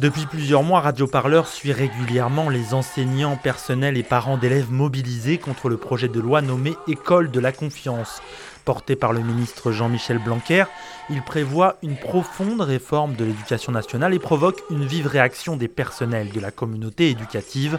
Depuis plusieurs mois, Radio Parleur suit régulièrement les enseignants, personnels et parents d'élèves mobilisés contre le projet de loi nommé École de la confiance. Porté par le ministre Jean-Michel Blanquer, il prévoit une profonde réforme de l'éducation nationale et provoque une vive réaction des personnels de la communauté éducative.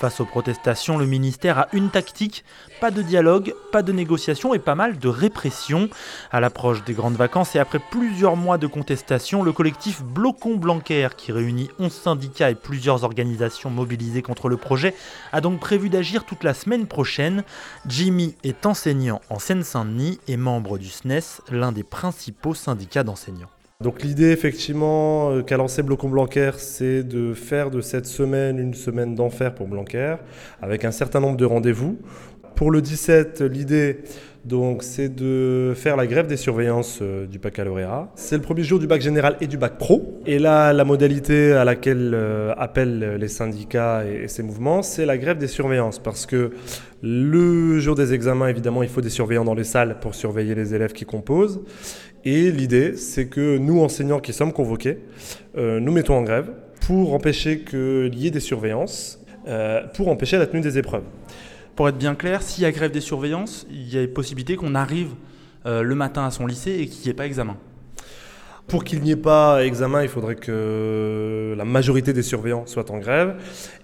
Face aux protestations, le ministère a une tactique, pas de dialogue, pas de négociation et pas mal de répression. À l'approche des grandes vacances et après plusieurs mois de contestation, le collectif Blocon Blanquer, qui réunit 11 syndicats et plusieurs organisations mobilisées contre le projet, a donc prévu d'agir toute la semaine prochaine. Jimmy est enseignant en Seine-Saint-Denis et membre du SNES, l'un des principaux syndicats d'enseignants. Donc l'idée effectivement euh, qu'a lancé Blocon Blanquer, c'est de faire de cette semaine une semaine d'enfer pour Blanquer, avec un certain nombre de rendez-vous. Pour le 17, l'idée donc c'est de faire la grève des surveillances euh, du baccalauréat. C'est le premier jour du bac général et du bac pro. Et là, la modalité à laquelle euh, appellent les syndicats et, et ces mouvements, c'est la grève des surveillances. Parce que le jour des examens, évidemment, il faut des surveillants dans les salles pour surveiller les élèves qui composent. Et l'idée, c'est que nous, enseignants qui sommes convoqués, euh, nous mettons en grève pour empêcher qu'il y ait des surveillances, euh, pour empêcher la tenue des épreuves. Pour être bien clair, s'il y a grève des surveillances, il y a possibilité qu'on arrive euh, le matin à son lycée et qu'il n'y ait pas examen. Pour qu'il n'y ait pas examen, il faudrait que la majorité des surveillants soient en grève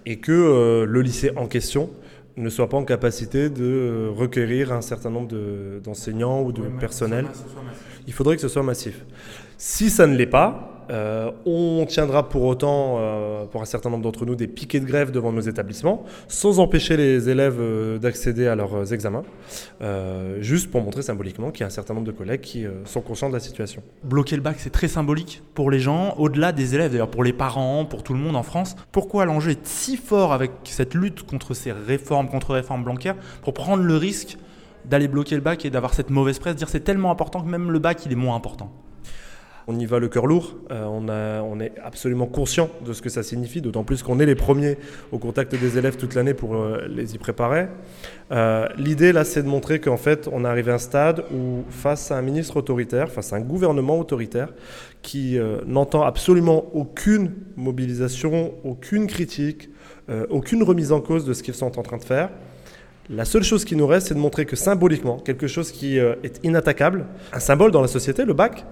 et que le lycée en question ne soit pas en capacité de requérir un certain nombre d'enseignants ou de personnel. Il faudrait que ce soit massif. Si ça ne l'est pas, euh, on tiendra pour autant, euh, pour un certain nombre d'entre nous, des piquets de grève devant nos établissements, sans empêcher les élèves euh, d'accéder à leurs examens, juste pour montrer symboliquement qu'il y a un certain nombre de collègues qui sont conscients de la situation. Bloquer le bac, c'est très symbolique pour les gens, au-delà des élèves, d'ailleurs pour les parents, pour tout le monde en France. Pourquoi l'enjeu est si fort avec cette lutte contre ces réformes, contre réformes bancaires, pour prendre le risque d'aller bloquer le bac et d'avoir cette mauvaise presse, dire c'est tellement important que même le bac, il est moins important on y va le cœur lourd, euh, on, est absolument conscient de ce que ça signifie, d'autant plus qu'on est les premiers au contact des élèves toute l'année pour euh, les y préparer. Euh, l'idée là, c'est de montrer qu'en fait, on arrive à un stade où, face à un ministre autoritaire, face à un gouvernement autoritaire, qui n'entend absolument aucune mobilisation, aucune critique, aucune remise en cause de ce qu'ils sont en train de faire, la seule chose qui nous reste, c'est de montrer que symboliquement, quelque chose qui euh, est inattaquable, un symbole dans la société, le bac,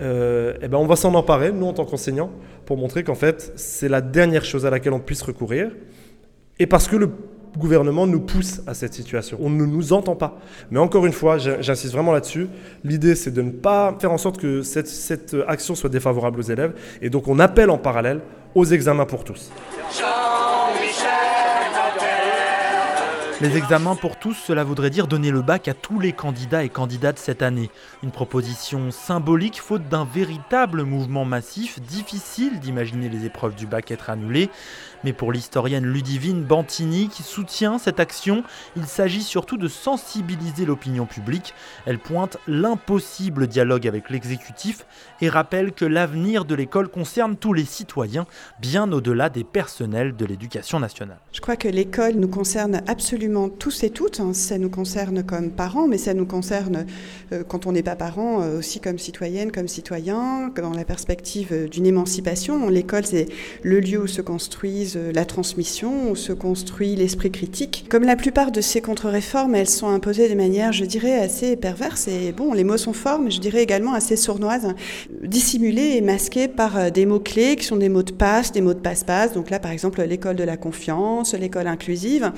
euh, eh ben on va s'en emparer, nous en tant qu'enseignants, pour montrer qu'en fait, c'est la dernière chose à laquelle on puisse recourir. Et parce que le gouvernement nous pousse à cette situation. On ne nous entend pas. Mais encore une fois, j'insiste vraiment là-dessus, l'idée c'est de ne pas faire en sorte que cette, cette action soit défavorable aux élèves. Et donc on appelle en parallèle aux examens pour tous. Les examens pour tous, cela voudrait dire donner le bac à tous les candidats et candidates cette année. Une proposition symbolique faute d'un véritable mouvement massif, difficile d'imaginer les épreuves du bac être annulées. Mais pour l'historienne Ludivine Bantini qui soutient cette action, il s'agit surtout de sensibiliser l'opinion publique. Elle pointe l'impossible dialogue avec l'exécutif et rappelle que l'avenir de l'école concerne tous les citoyens, bien au-delà des personnels de l'éducation nationale. Je crois que l'école nous concerne absolument tous et toutes. Hein. Ça nous concerne comme parents, mais ça nous concerne euh, quand on n'est pas parent euh, aussi comme citoyenne, comme citoyen, dans la perspective euh, d'une émancipation. L'école, c'est le lieu où se construisent la transmission, où se construit l'esprit critique. Comme la plupart de ces contre-réformes, elles sont imposées de manière, je dirais, assez perverse et bon, les mots sont forts, mais je dirais également assez sournoises, dissimulées et masquées par des mots-clés qui sont des mots de passe, des mots de passe-passe. Donc là, par exemple, l'école de la confiance, l'école inclusive.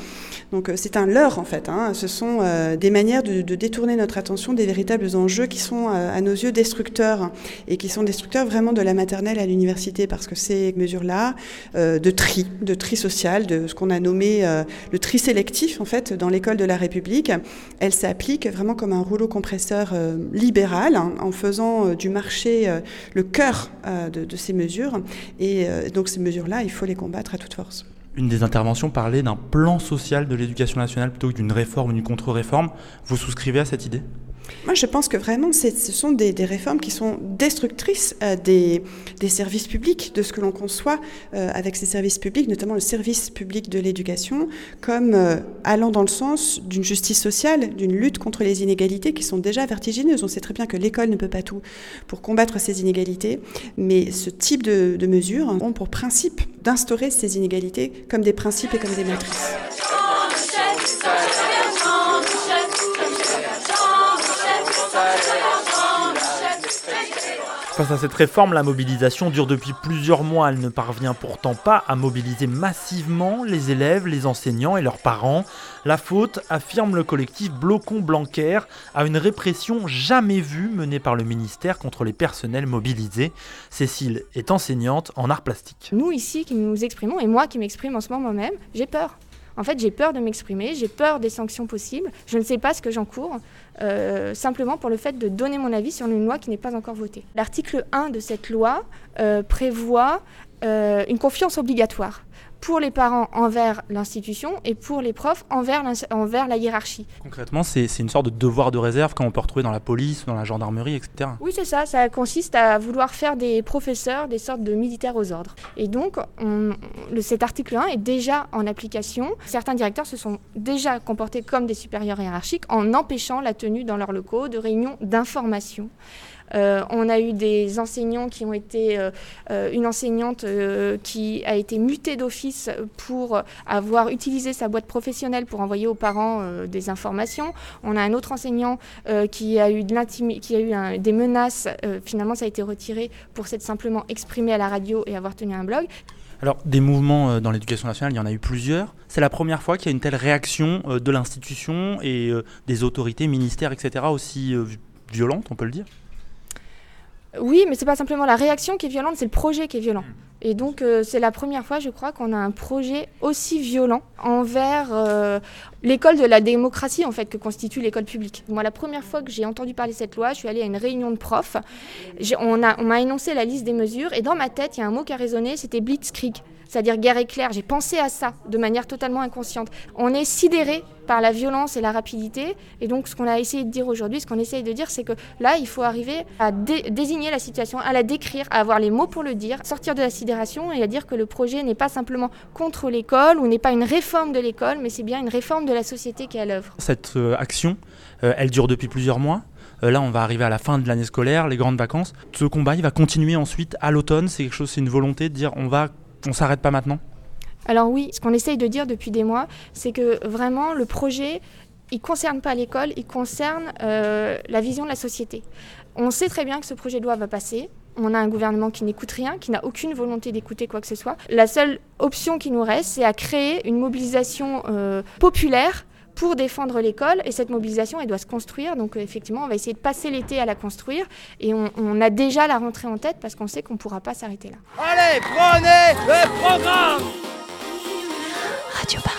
Donc c'est un leurre en fait. Hein. Ce sont euh, des manières de, détourner notre attention des véritables enjeux qui sont à nos yeux destructeurs et qui sont destructeurs vraiment de la maternelle à l'université parce que ces mesures-là de tri de tri social, de ce qu'on a nommé euh, le tri sélectif en fait dans l'école de la République. Elle s'applique vraiment comme un rouleau compresseur euh, libéral hein, en faisant euh, du marché le cœur de, ces mesures. Et donc ces mesures-là, il faut les combattre à toute force. Une des interventions parlait d'un plan social de l'éducation nationale plutôt que d'une réforme ou d'une contre-réforme. Vous souscrivez à cette idée? Moi, je pense que vraiment, ce sont des, réformes qui sont destructrices euh, des, services publics, de ce que l'on conçoit euh, avec ces services publics, notamment le service public de l'éducation, comme euh, allant dans le sens d'une justice sociale, d'une lutte contre les inégalités qui sont déjà vertigineuses. On sait très bien que l'école ne peut pas tout pour combattre ces inégalités, mais ce type de, de mesures ont pour principe d'instaurer ces inégalités comme des principes et comme des matrices. Face à cette réforme, la mobilisation dure depuis plusieurs mois. Elle ne parvient pourtant pas à mobiliser massivement les élèves, les enseignants et leurs parents. La faute, affirme le collectif Blocon Blanquer, à une répression jamais vue menée par le ministère contre les personnels mobilisés. Cécile est enseignante en art plastique. Nous ici qui nous exprimons, et moi qui m'exprime en ce moment même, j'ai peur. En fait, j'ai peur de m'exprimer, j'ai peur des sanctions possibles. Je ne sais pas ce que j'encours, euh, simplement pour le fait de donner mon avis sur une loi qui n'est pas encore votée. L'article 1 de cette loi euh, prévoit euh, une confiance obligatoire pour les parents envers l'institution et pour les profs envers, envers la hiérarchie. Concrètement, c'est une sorte de devoir de réserve qu'on peut retrouver dans la police, dans la gendarmerie, etc. Oui, c'est ça. Ça consiste à vouloir faire des professeurs des sortes de militaires aux ordres. Et donc, on, le, cet article 1 est déjà en application. Certains directeurs se sont déjà comportés comme des supérieurs hiérarchiques en empêchant la tenue dans leurs locaux de réunions d'information. Euh, on a eu des enseignants qui ont été, euh, euh, une enseignante qui a été mutée d'office pour avoir utilisé sa boîte professionnelle pour envoyer aux parents des informations. On a un autre enseignant qui a eu, de qui a eu des menaces. finalement, ça a été retiré pour s'être simplement exprimé à la radio et avoir tenu un blog. Alors, des mouvements dans l'éducation nationale, il y en a eu plusieurs. C'est la première fois qu'il y a une telle réaction de l'institution et des autorités, ministères, etc., aussi violente, on peut le dire? Oui, mais c'est pas simplement la réaction qui est violente, c'est le projet qui est violent. Et donc, euh, c'est la première fois, je crois, qu'on a un projet aussi violent envers euh, l'école de la démocratie, en fait, que constitue l'école publique. Moi, la première fois que j'ai entendu parler de cette loi, je suis allée à une réunion de profs. On m'a on énoncé la liste des mesures, et dans ma tête, il y a un mot qui a résonné, c'était blitzkrieg c'est-à-dire guerre éclair. J'ai pensé à ça de manière totalement inconsciente. On est sidéré par la violence et la rapidité. Et donc, ce qu'on a essayé de dire aujourd'hui, ce qu'on essaye de dire, c'est que là, il faut arriver à désigner la situation, à la décrire, à avoir les mots pour le dire, sortir de la sidération et à dire que le projet n'est pas simplement contre l'école ou n'est pas une réforme de l'école, mais c'est bien une réforme de la société qui est à l'œuvre. Cette euh, action, euh, elle dure depuis plusieurs mois. Euh, là, on va arriver à la fin de l'année scolaire, les grandes vacances. Ce combat, il va continuer ensuite à l'automne. C'est quelque chose, c'est une volonté de dire on va on s'arrête pas maintenant Alors oui, ce qu'on essaye de dire depuis des mois, c'est que vraiment le projet, il concerne pas l'école, il concerne euh, la vision de la société. On sait très bien que ce projet de loi va passer. On a un gouvernement qui n'écoute rien, qui n'a aucune volonté d'écouter quoi que ce soit. La seule option qui nous reste, c'est à créer une mobilisation euh, populaire pour défendre l'école. Et cette mobilisation, elle doit se construire. Donc euh, effectivement, on va essayer de passer l'été à la construire. Et on, a déjà la rentrée en tête parce qu'on sait qu'on ne pourra pas s'arrêter là. Allez, prenez le programme Radio -Bas.